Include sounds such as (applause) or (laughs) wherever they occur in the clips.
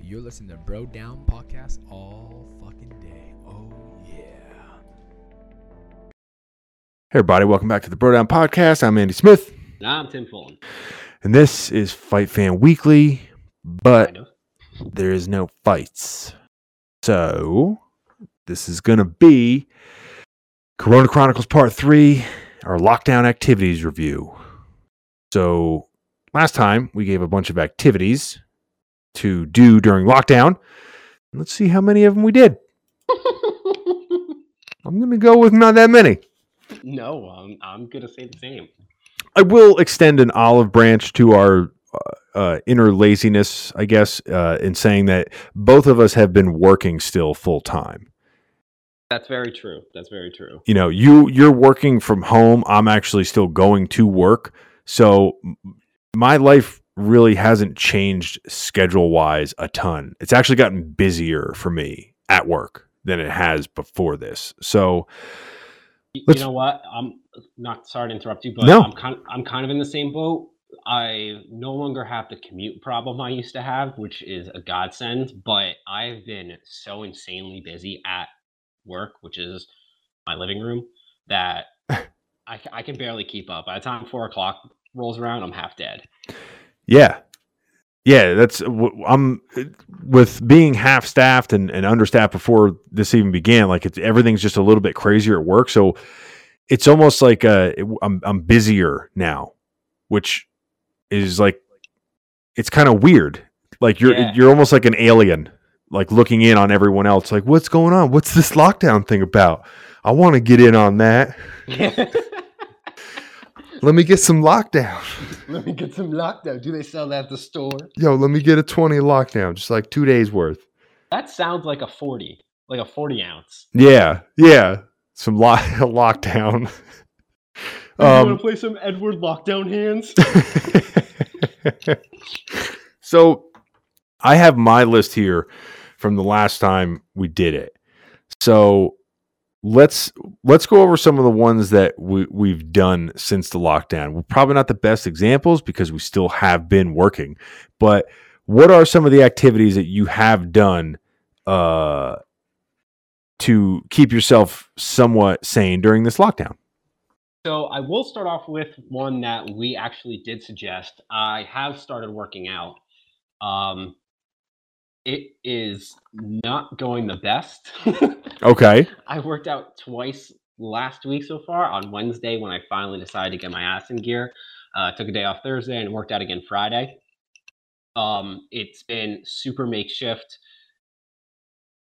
You're listening to Bro Down Podcast all fucking day. Oh, yeah. Hey, everybody, welcome back to the Bro Down Podcast. I'm Andy Smith, Nah, I'm Tim Fulton. and this is Fight Fan Weekly, but there is no fights. So, this is going to be Corona Chronicles Part 3, our lockdown activities review. So, last time we gave a bunch of activities to do during lockdown. Let's see how many of them we did. (laughs) I'm going to go with not that many. no, I'm, I'm going to say the same. I will extend an olive branch to our uh, uh, inner laziness, I guess, uh, in saying that both of us have been working still full time. That's very true. That's very true. You know, you you're working from home. I'm actually still going to work, so my life really hasn't changed schedule wise a ton. It's actually gotten busier for me at work than it has before this. So you know what? I'm not sorry to interrupt you, but No. I'm kind of, I'm kind of in the same boat. I no longer have the commute problem I used to have, which is a godsend. But I've been so insanely busy at work, which is my living room, that (laughs) I, I can barely keep up. By the time four o'clock rolls around, I'm half dead. Yeah. Yeah, that's I'm with being half staffed and, and understaffed before this even began. Like it's everything's just a little bit crazier at work, so it's almost like uh, I'm I'm busier now, which is like it's kind of weird. Like you're Yeah. you're almost like an alien, like looking in on everyone else. Like what's going on? What's this lockdown thing about? I want to get in on that. (laughs) Let me get some lockdown. (laughs) Let me get some lockdown. Do they sell that at the store? Yo, let me get a 20 lockdown, just like two days worth. That sounds like a 40, like a 40 ounce. Yeah, yeah. Some lock (laughs) lockdown. you want to Um, play some Edward Lockdown hands? (laughs) so I have my list here from the last time we did it. So let's let's go over some of the ones that we, we've done since the lockdown. We're probably not the best examples because we still have been working, but what are some of the activities that you have done uh, to keep yourself somewhat sane during this lockdown? so I will start off with one that we actually did suggest. I have started working out. Um, it is not going the best. (laughs) Okay. I worked out twice last week so far. On Wednesday, when I finally decided to get my ass in gear, uh, took a day off Thursday and worked out again Friday. Um, it's been super makeshift.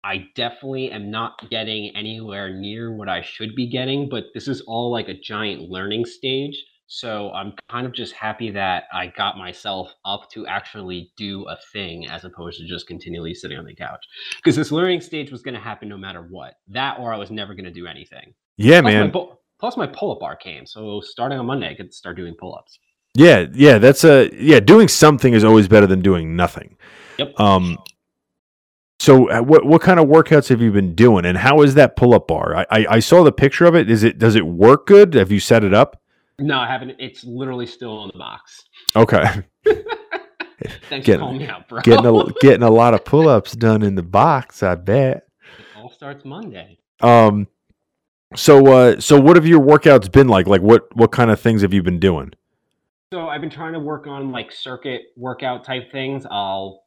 I definitely am not getting anywhere near what I should be getting, but this is all like a giant learning stage. So I'm kind of just happy that I got myself up to actually do a thing as opposed to just continually sitting on the couch because this learning stage was going to happen no matter what. That or I was never going to do anything. Yeah, Plus, man. My plus, my pull-up bar came, so starting on Monday, I could start doing pull-ups. Yeah, yeah, that's a yeah. Doing something is always better than doing nothing. Yep. Um. So, what what kind of workouts have you been doing, and how is that pull up bar? I, I I saw the picture of it. Is it does it work good? Have you set it up? No, I haven't. It's literally still on the box. Okay, (laughs) (laughs) Thanks Getting- for calling me out, bro. getting a (laughs) getting a lot of pull ups done in the box. I bet. It all starts Monday. Um. So uh, so what have your workouts been like? Like what what kind of things have you been doing? So I've been trying to work on like circuit workout type things. I'll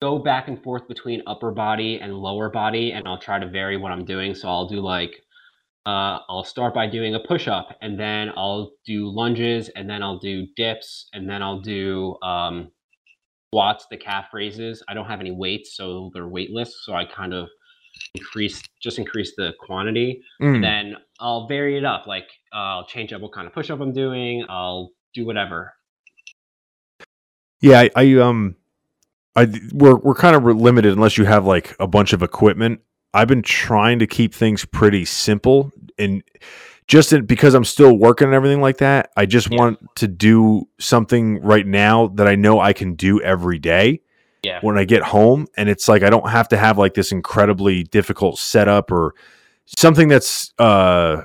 go back and forth between upper body and lower body, and I'll try to vary what I'm doing. So I'll do like uh, I'll start by doing a push up, and then I'll do lunges, and then I'll do dips, and then I'll do um, squats, the calf raises. I don't have any weights, so they're weightless. So I kind of increase just increase the quantity Mm. then I'll vary it up. Like uh, I'll change up what kind of push up I'm doing. I'll do whatever. Yeah, I, I um, I we're we're kind of limited unless you have like a bunch of equipment. I've been trying to keep things pretty simple, and just in, because I'm still working and everything like that, I just Yeah. want to do something right now that I know I can do every day Yeah. when I get home, and it's like I don't have to have like this incredibly difficult setup or something that's uh,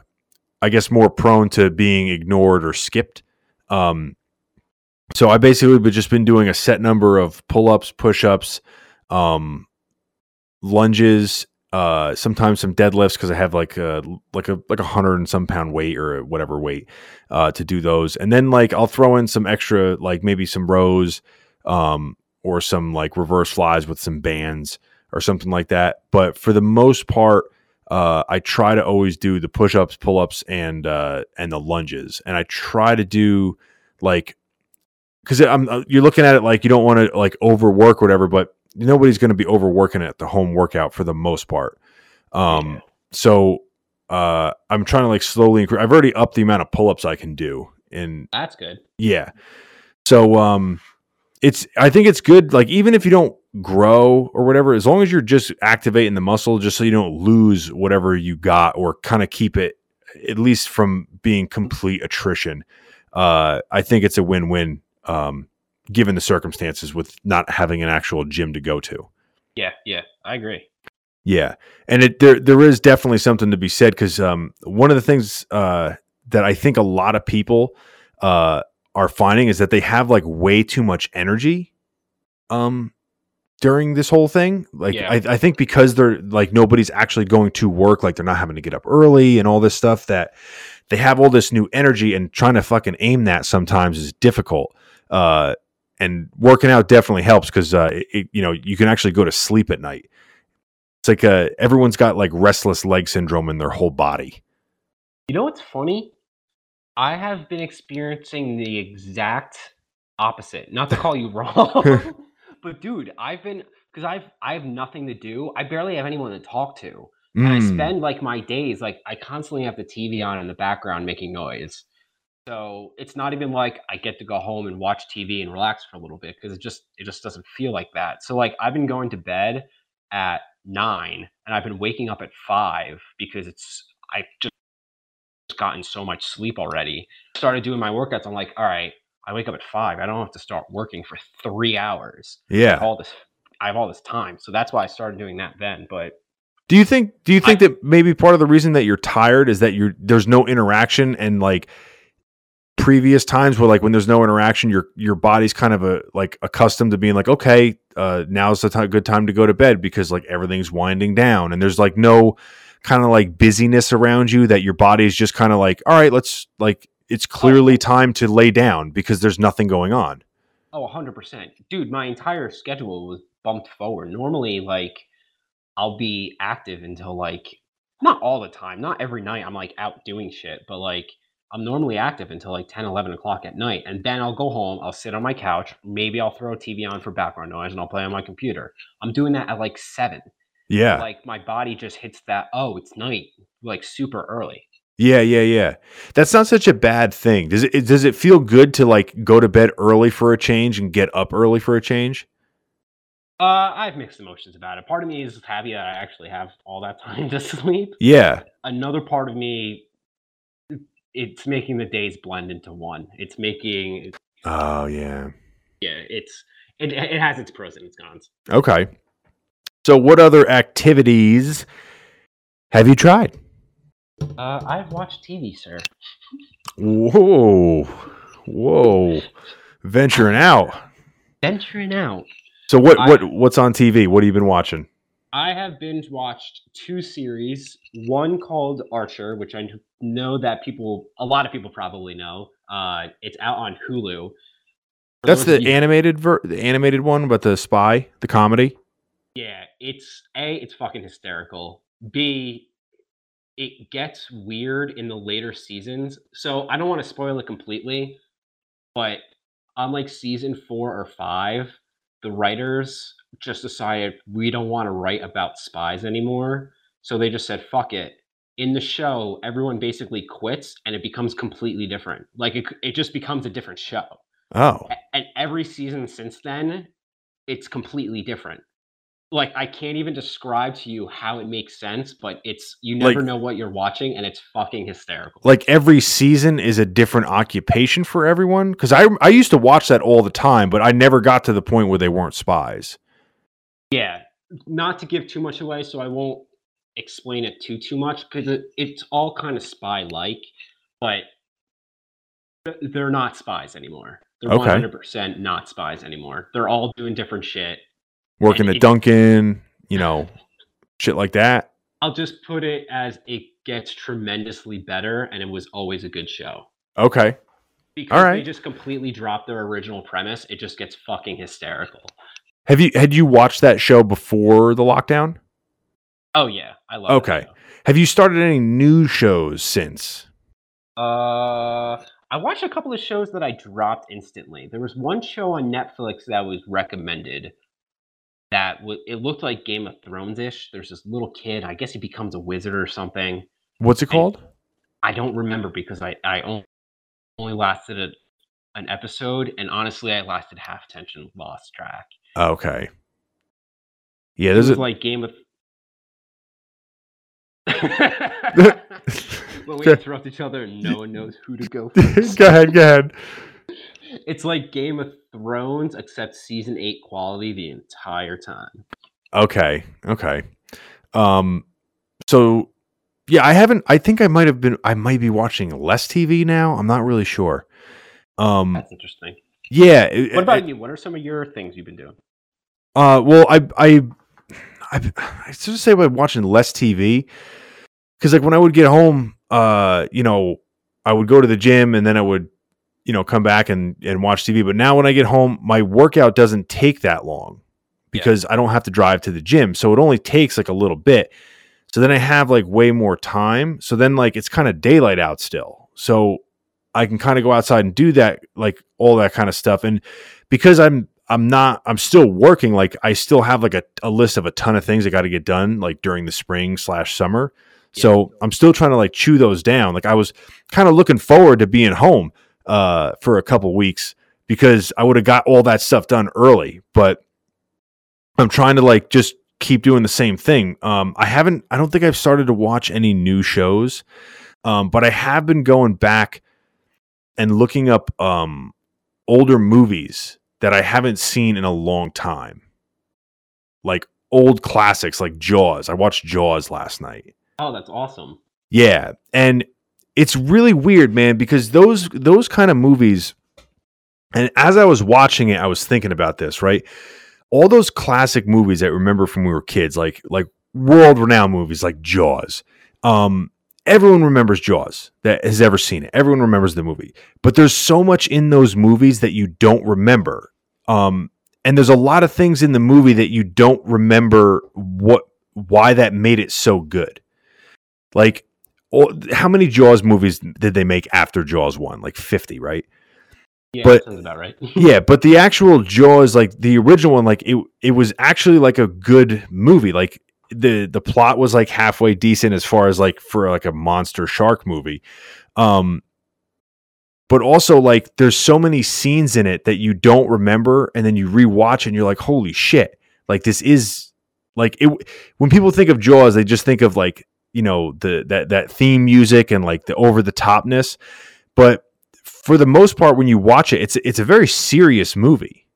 I guess more prone to being ignored or skipped. Um, so I basically have just been doing a set number of pull ups, push ups, um, lunges, uh, sometimes some deadlifts because I have like a like a like a hundred and some pound weight or whatever weight uh, to do those, and then like I'll throw in some extra like maybe some rows, um, or some like reverse flies with some bands or something like that. But for the most part, uh, I try to always do the push ups, pull ups, and uh, and the lunges, and I try to do like because I'm uh, you're looking at it like you don't want to like overwork or whatever, but nobody's going to be overworking at the home workout for the most part. Um, Yeah. so uh, I'm trying to like slowly increase. I've already upped the amount of pull ups I can do, and That's good. yeah. So um, it's I think it's good. Like even if you don't grow or whatever, as long as you're just activating the muscle, just so you don't lose whatever you got, or kind of keep it at least from being complete attrition. Uh, I think it's a win-win, um, given the circumstances with not having an actual gym to go to. Yeah, yeah, I agree. Yeah, and it there there is definitely something to be said because um, one of the things uh, that I think a lot of people uh, are finding is that they have like way too much energy um, during this whole thing. Like Yeah. I, I think because they're like nobody's actually going to work, like they're not having to get up early and all this stuff that they have all this new energy and trying to fucking aim that sometimes is difficult. Uh, and working out definitely helps because uh, it, you know you can actually go to sleep at night. It's like uh, everyone's got like restless leg syndrome in their whole body. You know what's funny? I have been experiencing the exact opposite. Not to call you (laughs) wrong, (laughs) but dude, I've been because I've I have nothing to do. I barely have anyone to talk to, and I Mm. spend like my days like I constantly have the TV on in the background making noise. So it's not even like I get to go home and watch TV and relax for a little bit because it just it just doesn't feel like that. So like I've been going to bed at nine and I've been waking up at five because it's I've just gotten so much sleep already. Started doing my workouts. I'm like, all right, I wake up at five. I don't have to start working for three hours. Yeah. all this I have all this time. So that's why I started doing that then. But Do you think? Do you think that maybe part of the reason that you're tired is that you're there's no interaction and like previous times where like when there's no interaction, your your body's kind of a like accustomed to being like, okay, uh, now's the time, good time to go to bed because like everything's winding down and there's like no kind of like busyness around you that your body's just kind of like, all right, let's like it's clearly time to lay down because there's nothing going on. Oh, 100%. Dude, my entire schedule was bumped forward. Normally, like, I'll be active until, like, not all the time, not every night I'm, like, out doing shit, but, like, I'm normally active until, like, 10, 11 o'clock at night. And then I'll go home, I'll sit on my couch, maybe I'll throw a TV on for background noise, and I'll play on my computer. I'm doing that at, like, 7. Yeah. Like, my body just hits that, oh, it's night, like, super early. Yeah, yeah, yeah. That's not such a bad thing. Does it does it feel good to like go to bed early for a change and get up early for a change? Uh, I have mixed emotions about it. Part of me is happy that I actually have all that (laughs) time to sleep. Yeah. another part of me it's making the days blend into one it's making Oh, yeah. yeah it's it, it has its pros and its cons Okay. So what other activities have you tried? uh i've watched tv sir Whoa. Whoa. Venturing out. venturing out So what I- what what's on TV? What have you been watching? I have binge watched two series one called archer which i know that people a lot of people probably know uh it's out on hulu For That's the animated ver- the animated one about the spy, the comedy. Yeah, it's A, it's fucking hysterical. B, it gets weird in the later seasons. So I don't want to spoil it completely, but on like season four or five, the writers just decided we don't want to write about spies anymore. So they just said, fuck it. In the show, everyone basically quits and it becomes completely different. Like it, it just becomes a different show. Oh. And every season since then it's completely different like i can't even describe to you how it makes sense but it's you never Like- know what you're watching and it's fucking hysterical Like every season is a different occupation for everyone cuz I I used to watch that all the time, but I never got to the point where they weren't spies. Yeah not to give too much away so i won't explain it too too much because it, it's all kind of spy like but They're not spies anymore. They're Okay. 100% not spies anymore. They're all doing different shit. Working at Dunkin', you know, (laughs) shit like that. I'll just put it as it gets tremendously better, and it was always a good show. Okay. Because right. they just completely dropped their original premise, it just gets fucking hysterical. Have you had you watched that show before the lockdown? Oh yeah, I love. It. Okay. Have you started any new shows since? Uh, I watched a couple of shows that I dropped instantly. There was one show on Netflix that was recommended. That w- it looked like Game of Thrones ish. There's this little kid. I guess he becomes a wizard or something. What's it called? I don't remember because I I on- only lasted a, an episode, and honestly, I lasted half attention, lost track. Okay. Yeah, there's a like Game of. (laughs) when we interrupt each other and no one knows who to go (laughs) first. go ahead, go ahead. It's like Game of Thrones, except season eight quality the entire time. Okay, okay. Um, so yeah, I haven't. I think I might have been. I might be watching less TV now. I'm not really sure. Um, That's interesting. yeah. it- What about it- you? What are some of your things you've been doing? Uh, well, I, I, I, I sort of say by watching less TV, because like when I would get home, uh, you know, I would go to the gym and then I would, you know, come back and and watch TV. But now when I get home, my workout doesn't take that long because I don't have to drive to the gym, so it only takes like a little bit. So then I have like way more time. So then like it's kind of daylight out still, so I can kind of go outside and do that, like all that kind of stuff. And because I'm I'm not I'm still working, like I still have like a, a list of a ton of things I got to get done like during the spring slash summer. So I'm still trying to like chew those down. Like I was kind of looking forward to being home uh for a couple weeks because I would have got all that stuff done early, but I'm trying to like just keep doing the same thing. Um I haven't I don't think I've started to watch any new shows. Um but I have been going back and looking up um older movies that I haven't seen in a long time. Like old classics like Jaws. I watched Jaws last night. Oh, that's awesome. Yeah, and it's really weird, man, because those those kind of movies and as I was watching it, I was thinking about this, right? All those classic movies that I remember from when we were kids, like like world renowned movies like Jaws. Um everyone remembers Jaws that has ever seen it. Everyone remembers the movie. But there's so much in those movies that you don't remember. Um and there's a lot of things in the movie that you don't remember what why that made it so good. Like how many Jaws movies did they make after Jaws 1? Like 50, right? Yeah, But- sounds about right. (laughs) yeah, but the actual Jaws, like the original one, like it it was actually like a good movie. Like the the plot was like halfway decent as far as like for like a monster shark movie. Um but also like there's so many scenes in it that you don't remember and then you rewatch and you're like, holy shit. Like this is like it when people think of Jaws, they just think of like, you know, the that that theme music and like the over the topness. But for the most part, when you watch it, it's it's a very serious movie.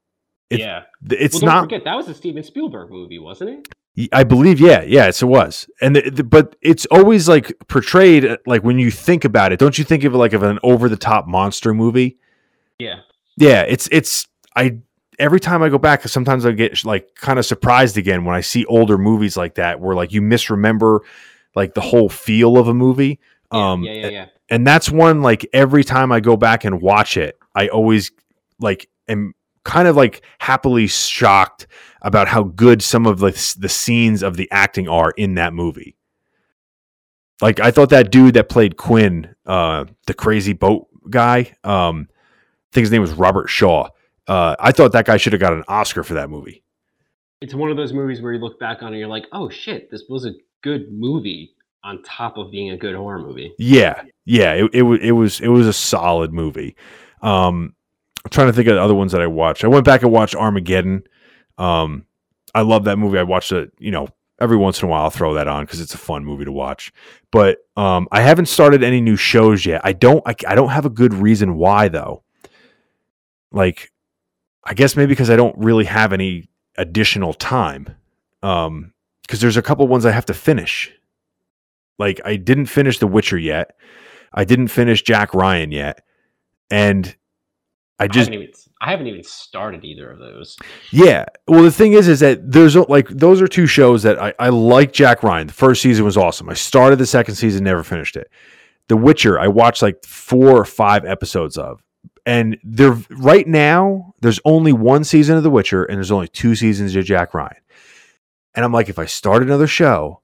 It- yeah. It's well, not. forget that was a Steven Spielberg movie, wasn't it? I believe, yeah, yes, it was, and the, the- but it's always like portrayed uh, like when you think about it. Don't you think of it like of an over the top monster movie? Yeah. Yeah, it's it's I every time I go back, sometimes I get like kind of surprised again when I see older movies like that, where like you misremember like the whole feel of a movie. Yeah, Um, yeah, yeah, yeah. and that's one like every time I go back and watch it, I always like am kind of like happily shocked about how good some of the the scenes of the acting are in that movie. Like I thought that dude that played Quinn, uh, the crazy boat guy, um, I think his name was Robert Shaw. Uh, I thought that guy should have got an Oscar for that movie. It's one of those movies where you look back on it and you're like, oh shit, this was a good movie on top of being a good horror movie. Yeah, yeah, it, it was it was it was a solid movie. Um, I'm trying to think of the other ones that I watched. I went back and watched Armageddon. Um, I love that movie. I watched it, you know, every once in a while. I'll throw that on because it's a fun movie to watch. But um, I haven't started any new shows yet. I don't. I, I don't have a good reason why though. Like, I guess maybe because I don't really have any additional time. Um, because there's a couple ones I have to finish. Like I didn't finish The Witcher yet. I didn't finish Jack Ryan yet. and I I just haven't even I haven't even started either of those. yeah. Well, the thing is, is that there's like those are two shows that I, I like. Jack Ryan. The first season was awesome. I started the second season, never finished it. The Witcher, I watched like four or five episodes of, and there right now there's only one season of The Witcher, and there's only two seasons of Jack Ryan. And I'm like, if I start another show,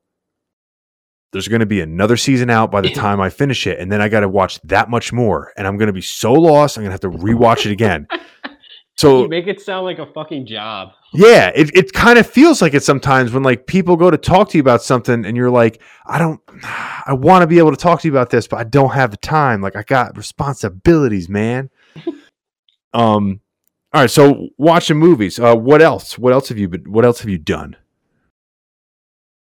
there's going to be another season out by the (laughs) time I finish it, and then I got to watch that much more, and I'm going to be so lost. I'm going to have to rewatch it again. (laughs) So You make it sound like a fucking job. yeah, it, it kind of feels like it sometimes when like people go to talk to you about something and you're like, I don't, I want to be able to talk to you about this, but I don't have the time. Like I got responsibilities, man. (laughs) um, all right. So watching movies. Uh, what else? What else have you been? What else have you done?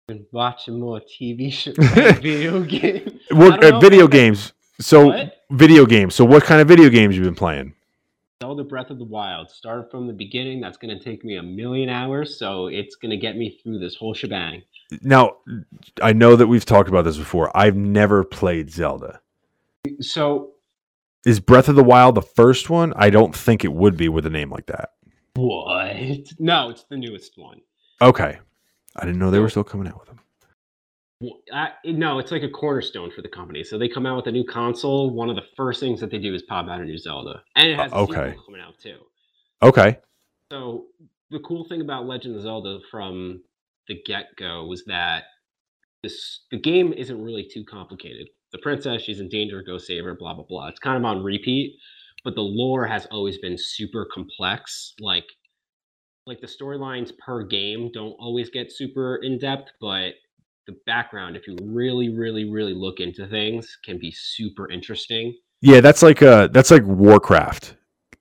Been watching more TV (laughs) shows, (laughs) video games. What uh, video games? So What? video games. So what kind of video games you been playing? Zelda Breath of the Wild. Start from the beginning. That's going to take me a million hours, so it's going to get me through this whole shebang. Now, I know that we've talked about this before. I've never played Zelda. So Is Breath of the Wild the first one? I don't think it would be with a name like that. what? No, it's the newest one. Okay. I didn't know they were still coming out with them. Well, I, no, it's like a cornerstone for the company. So they come out with a new console. One of the first things that they do is pop out a new Zelda, and it has a Uh, okay. coming out too. Okay. So the cool thing about Legend of Zelda from the get go was that this the game isn't really too complicated. The princess, she's in danger, go save her, blah blah blah. It's kind of on repeat, but the lore has always been super complex. Like like the storylines per game don't always get super in depth, but the background, if you really, really, really look into things, can be super interesting. Yeah, that's like uh that's like Warcraft.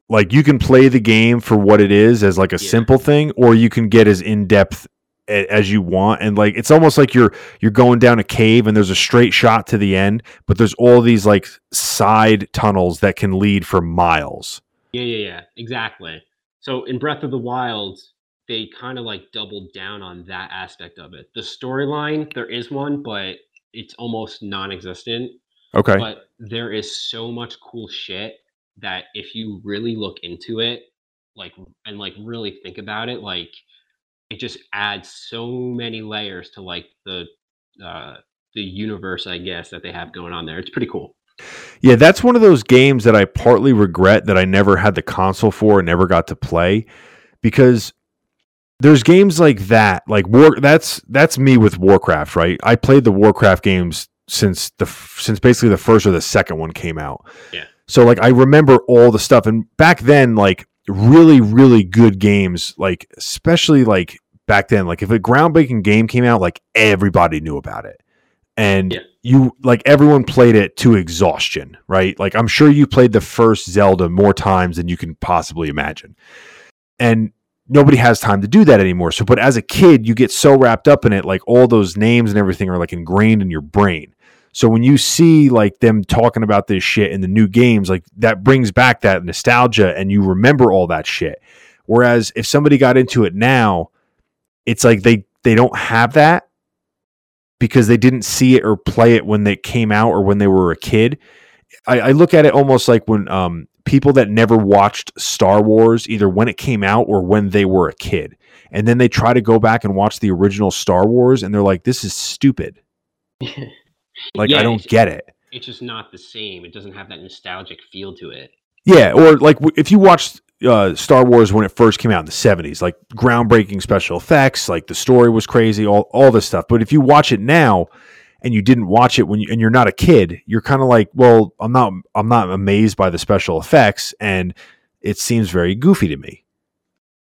Like you can play the game for what it is as like a Yeah. simple thing or you can get as in-depth as you want and like it's almost like you're you're going down a cave and there's a straight shot to the end, but there's all these like side tunnels that can lead for miles. Yeah, yeah, yeah, exactly. So in Breath of the Wild, they kind of like doubled down on that aspect of it. The storyline, there is one, but it's almost non-existent. Okay. But there is so much cool shit that if you really look into it, like and like really think about it, like it just adds so many layers to like the uh the universe, I guess, that they have going on there. It's pretty cool. Yeah, that's one of those games that I partly regret that I never had the console for and never got to play because there's games like that, like War that's that's me with Warcraft, right? I played the Warcraft games since the since basically the first or the second one came out. Yeah. So like I remember all the stuff and back then like really really good games like especially like back then like if a groundbreaking game came out like everybody knew about it. And Yeah. you like everyone played it to exhaustion, right? Like I'm sure you played the first Zelda more times than you can possibly imagine. And nobody has time to do that anymore. So but as a kid, you get so wrapped up in it like all those names and everything are like ingrained in your brain. So when you see like them talking about this shit in the new games, like that brings back that nostalgia and you remember all that shit. Whereas if somebody got into it now, it's like they they don't have that because they didn't see it or play it when they came out or when they were a kid. I, I look at it almost like when um, people that never watched Star Wars, either when it came out or when they were a kid, and then they try to go back and watch the original Star Wars, and they're like, "This is stupid. (laughs) Like Yeah, I don't get it." It's just not the same. It doesn't have that nostalgic feel to it. Yeah, or like if you watched uh, Star Wars when it first came out in the '70s, like groundbreaking special effects, like the story was crazy, all all this stuff. But if you watch it now and you didn't watch it when you and you're not a kid, you're kind of like, well, I'm not I'm not amazed by the special effects, and it seems very goofy to me.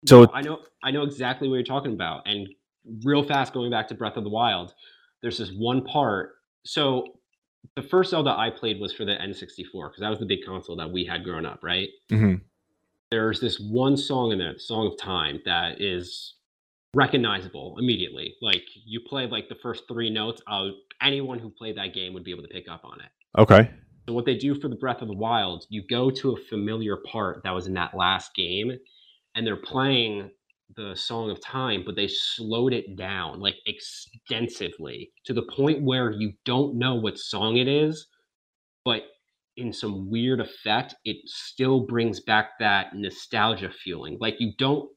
So- No, I know I know exactly what you're talking about. And real fast going back to Breath of the Wild, there's this one part. So the first Zelda I played was for the N64 because that was the big console that we had growing up, right? hmm There's this one song in there, the Song of Time, that is recognizable immediately. Like you play like the first three notes, uh, anyone who played that game would be able to pick up on it. Okay. So what they do for the Breath of the Wild, you go to a familiar part that was in that last game, and they're playing the Song of Time, but they slowed it down like extensively to the point where you don't know what song it is, but in some weird effect, it still brings back that nostalgia feeling. Like you don't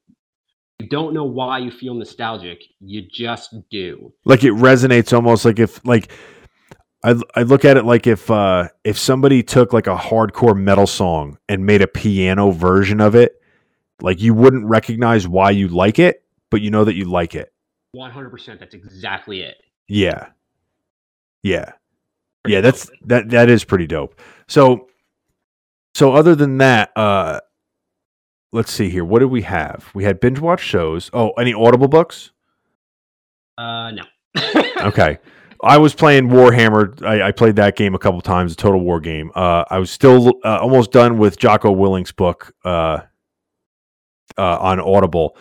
you don't know why you feel nostalgic, you just do. Like it resonates almost like if like I I look at it like if uh if somebody took like a hardcore metal song and made a piano version of it, like you wouldn't recognize why you like it, but you know that you like it. 100% that's exactly it. Yeah. Yeah. Pretty yeah, that's dope. that that is pretty dope. So so other than that, uh let's see here. What did we have? We had binge watch shows. Oh, any audible books? uh no. (laughs) Okay. I was playing Warhammer. I, I played that game a couple times, a Total War game. Uh, I was still uh, almost done with Jocko Willink's book uh, uh, on Audible.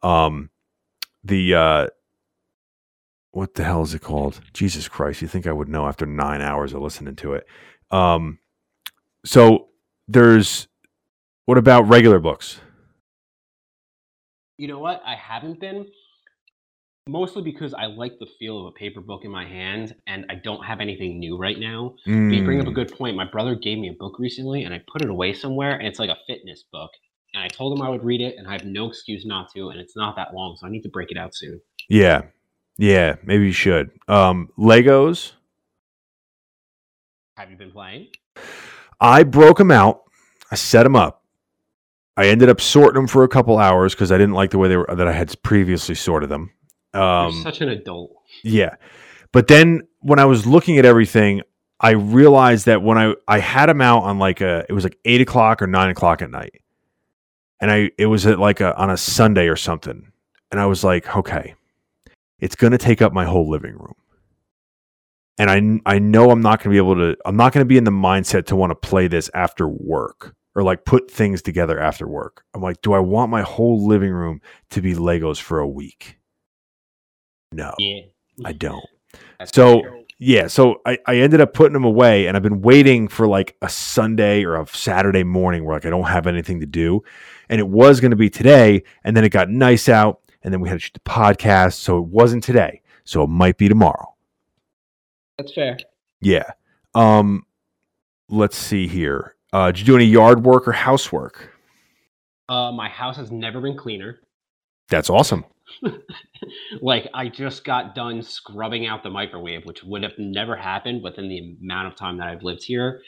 Um, the uh, what the hell is it called? Jesus Christ! You think I would know after nine hours of listening to it? Um, so there's what about regular books? You know what? I haven't been mostly because I like the feel of a paper book in my hand and I don't have anything new right now. But you bring up a Mm, good point. My brother gave me a book recently and I put it away somewhere and it's like a fitness book. And I told him I would read it and I have no excuse not to and it's not that long, so I need to break it out soon. yeah, yeah. Maybe you should. Um, Legos. Have you been playing? I broke them out. I set them up. I ended up sorting them for a couple hours because I didn't like the way they were that I had previously sorted them. You're Um, such an adult. yeah, but then when I was looking at everything, I realized that when I I had them out on like a it was like eight o'clock or nine o'clock at night, and I it was at like a on a Sunday or something, and I was like, okay, it's gonna take up my whole living room, and I I know I'm not gonna be able to I'm not gonna be in the mindset to want to play this after work or like put things together after work. I'm like, do I want my whole living room to be Legos for a week? No, Yeah. I don't. That's So yeah, so I, I ended up putting them away and I've been waiting for like a Sunday or a Saturday morning where like I don't have anything to do. And it was gonna be today, and then it got nice out, and then we had to shoot the podcast. So it wasn't today. So it might be tomorrow. That's fair. Yeah. Um let's see here. Uh did you do any yard work or housework? Uh, my house has never been cleaner. That's awesome. (laughs) like I just got done scrubbing out the microwave, which would have never happened within the amount of time that I've lived here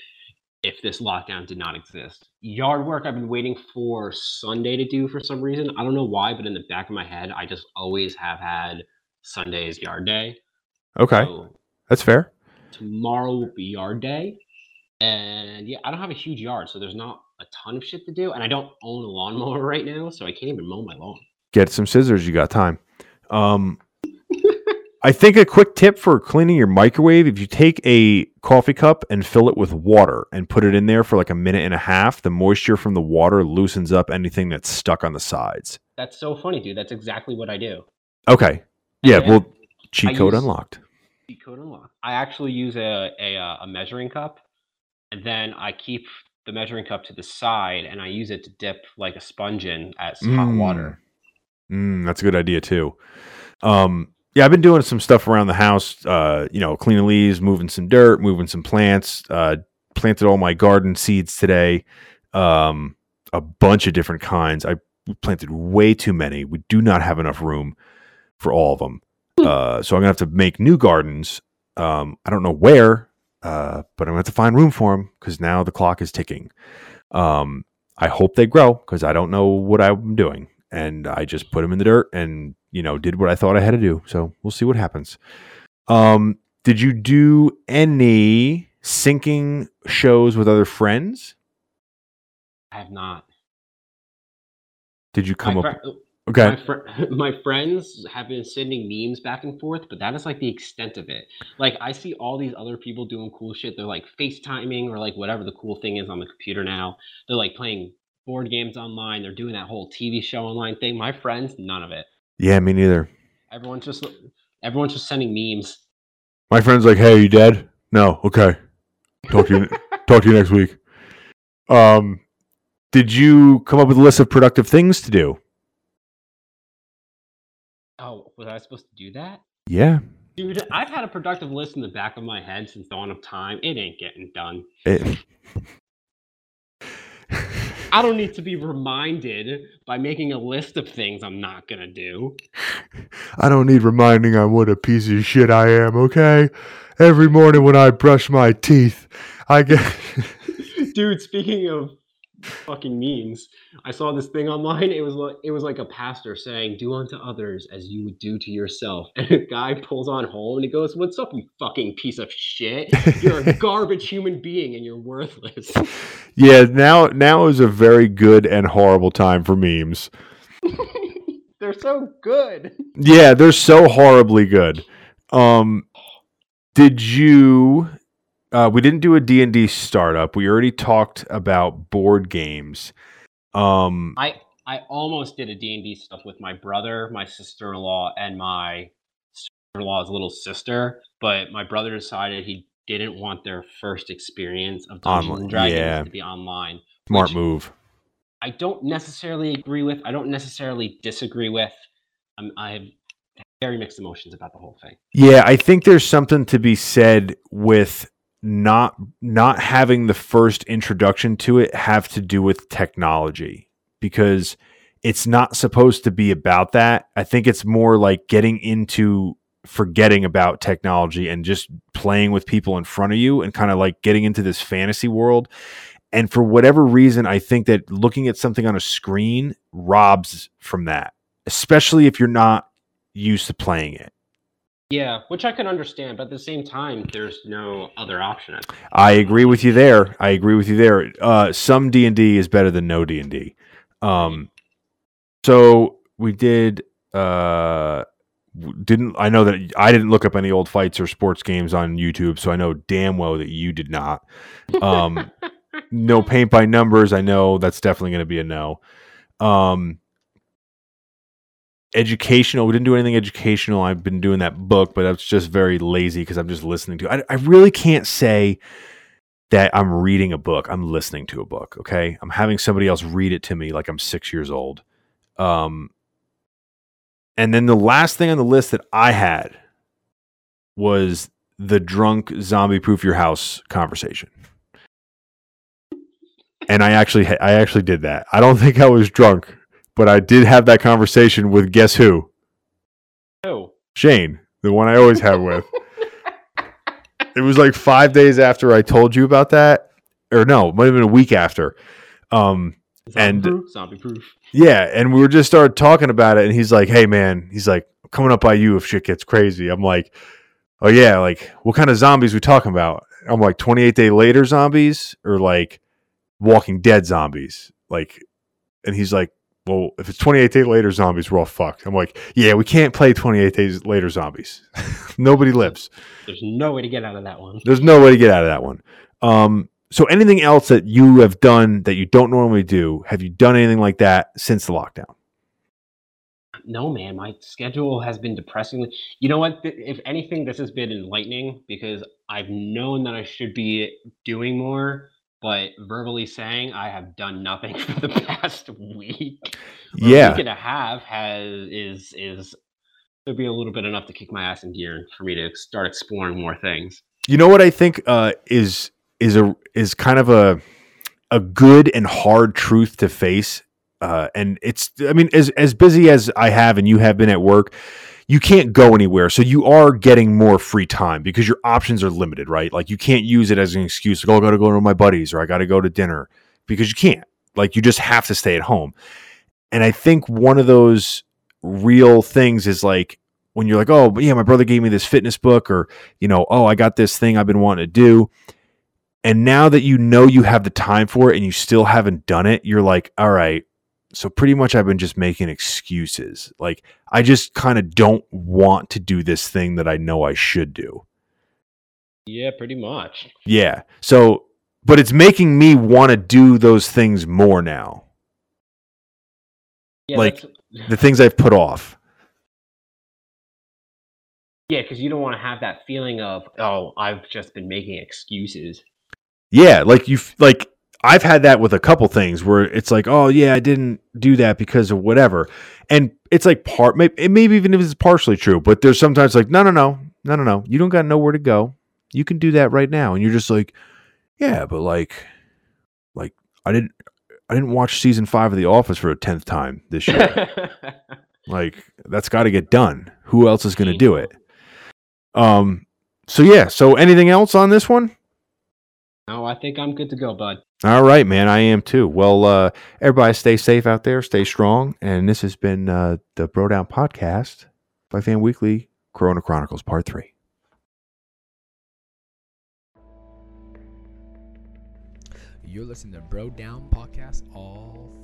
if this lockdown did not exist. Yard work I've been waiting for Sunday to do for some reason. I don't know why, but in the back of my head, I just always have had Sundays yard day. Okay. So That's fair. tomorrow will be yard day. And yeah, I don't have a huge yard, so there's not a ton of shit to do. And I don't own a lawnmower right now, so I can't even mow my lawn. Get some scissors, you got time. Um I think a quick tip for cleaning your microwave if you take a coffee cup and fill it with water and put it in there for like a minute and a half, the moisture from the water loosens up anything that's stuck on the sides. That's so funny, dude. That's exactly what I do. Okay. Yeah, And well, cheat I code use- unlocked. Code unlocked. I actually use a, a uh, a measuring cup, and then I keep the measuring cup to the side, and I use it to dip like a sponge in as hot water. Mm, that's a good idea too. Um, yeah, I've been doing some stuff around the house. Uh, you know, cleaning leaves, moving some dirt, moving some plants. Uh, planted all my garden seeds today. Um, a bunch of different kinds. I planted way too many. We do not have enough room for all of them. Uh, so I'm gonna have to make new gardens. Um, I don't know where, uh, but I'm gonna have to find room for them because now the clock is ticking. Um, I hope they grow because I don't know what I'm doing, and I just put them in the dirt and you know did what I thought I had to do. So we'll see what happens. Um, did you do any syncing shows with other friends? I have not. Did you come my, up? Okay, my, fr- (laughs) my friends have been sending memes back and forth, but that is like the extent of it. Like I see all these other people doing cool shit. They're like FaceTiming or like whatever the cool thing is on the computer now. They're like playing board games online. They're doing that whole TV show online thing. My friends, none of it. yeah, me neither. Everyone's just everyone's just sending memes. My friend's like, "Hey, you dead?" No. Okay. Talk to you. (laughs) talk to you next week. Um, did you come up with a list of productive things to do? Was I supposed to do that? Yeah. Dude, I've had a productive list in the back of my head since dawn of time. It ain't getting done. It- (laughs) I don't need to be reminded by making a list of things I'm not gonna do. (laughs) I don't need reminding on what a piece of shit I am, okay? Every morning when I brush my teeth, I get. (laughs) Dude, speaking of fucking memes, I saw this thing online. It was like it was like a pastor saying, "Do unto others as you would do to yourself." (laughs) And a guy pulls on home and he goes, "What's up, you fucking piece of shit? You're a (laughs) garbage human being and you're worthless." (laughs) yeah, now now is a very good and horrible time for memes. They're so good. Yeah, they're so horribly good. Um, did you? Uh, we didn't do a D and D startup. We already talked about board games. Um, I I almost did a D&D stuff with my brother, my sister-in-law, and my sister-in-law's little sister, but my brother decided he didn't want their first experience of Dungeons Online, and Dragons yeah. to be online. smart move. I don't necessarily agree with. I don't necessarily disagree with. I'm, I have very mixed emotions about the whole thing. Yeah, I think there's something to be said with not not having the first introduction to it have to do with technology because it's not supposed to be about that. I think it's more like getting into forgetting about technology and just playing with people in front of you and kind of like getting into this fantasy world. And for whatever reason, I think that looking at something on a screen robs from that, especially if you're not used to playing it. Yeah, which I can understand, but at the same time, there's no other option. I. Agree with you there. I agree with you there. Uh, some D and D is better than no D and D. Um, so we did. Uh, didn't I know that I didn't look up any old fights or sports games on YouTube, so I know damn well that you did not. Um, (laughs) no paint by numbers. I know that's definitely going to be a no. Um, educational. We didn't do anything educational. I've been doing that book, but that's just very lazy because I'm just listening to. I, I really can't say that I'm reading a book. I'm listening to a book. Okay, I'm having somebody else read it to me like I'm six years old. Um, and then the last thing on the list that I had was the drunk zombie proof your house conversation. And I actually, I actually did that. I don't (laughs) think I was drunk, but I did have that conversation with guess who? Oh, Shane, the one I always have with. it was like five days after I told you about that, or no, it might have been a week after. Um, zombie And- proof, zombie proof. yeah, and we were just started talking about it, and he's like, "Hey, man," he's like, "I'm coming up by you if shit gets crazy." I'm like, "Oh yeah, like what kind of zombies we talking about?" I'm like, "28 day later zombies or like Walking Dead zombies?" Like, and he's like, "Well, if it's 28 days later zombies, we're all fucked." I'm like, "Yeah, we can't play 28 days later zombies. (laughs) Nobody lives. There's no way to get out of that one. There's no way to get out of that one." Um, so anything else that you have done that you don't normally do? Have you done anything like that since the lockdown? No, man, my schedule has been depressingly. You know what? If anything, this has been enlightening because I've known that I should be doing more, but verbally saying I have done nothing (laughs) for the past week. Yeah. week and a half has is is to be a little bit enough to kick my ass in gear for me to start exploring more things. You know what I think uh, is is a is kind of a a good and hard truth to face, uh, and it's I mean as as busy as I have and you have been at work, you can't go anywhere, so you are getting more free time because your options are limited, right? Like you can't use it as an excuse like oh I got to go to my buddies or I got to go to dinner because you can't. Like you just have to stay at home, and I think one of those real things is like when you're like oh but yeah my brother gave me this fitness book or you know, oh, I got this thing I've been wanting to do. And now that you know you have the time for it and you still haven't done it, you're like, all right. So pretty much I've been just making excuses. Like I just kind of don't want to do this thing that I know I should do. Yeah, pretty much. Yeah. So, but it's making me want to do those things more now. Yeah, Like- The things I've put off. yeah, because you don't want to have that feeling of oh, I've just been making excuses. Yeah, like you like I've had that with a couple things where it's like, oh yeah, I didn't do that because of whatever, and it's like part maybe, maybe even if it's partially true, but there's sometimes like, no, no, no, no, no, no. You don't got nowhere to go. You can do that right now. And you're just like, yeah, but like, like I didn't, I didn't watch season five of The Office for a tenth time this year. (laughs) like that's got to get done. Who else is going to do it? Um. So yeah. So anything else on this one? no, I think I'm good to go, bud. All right, man. I am too. Well, uh, everybody stay safe out there, stay strong. And this has been uh, the Bro Down Podcast by Fan Weekly, Corona Chronicles, Part 3. You're listening to Bro Down Podcast all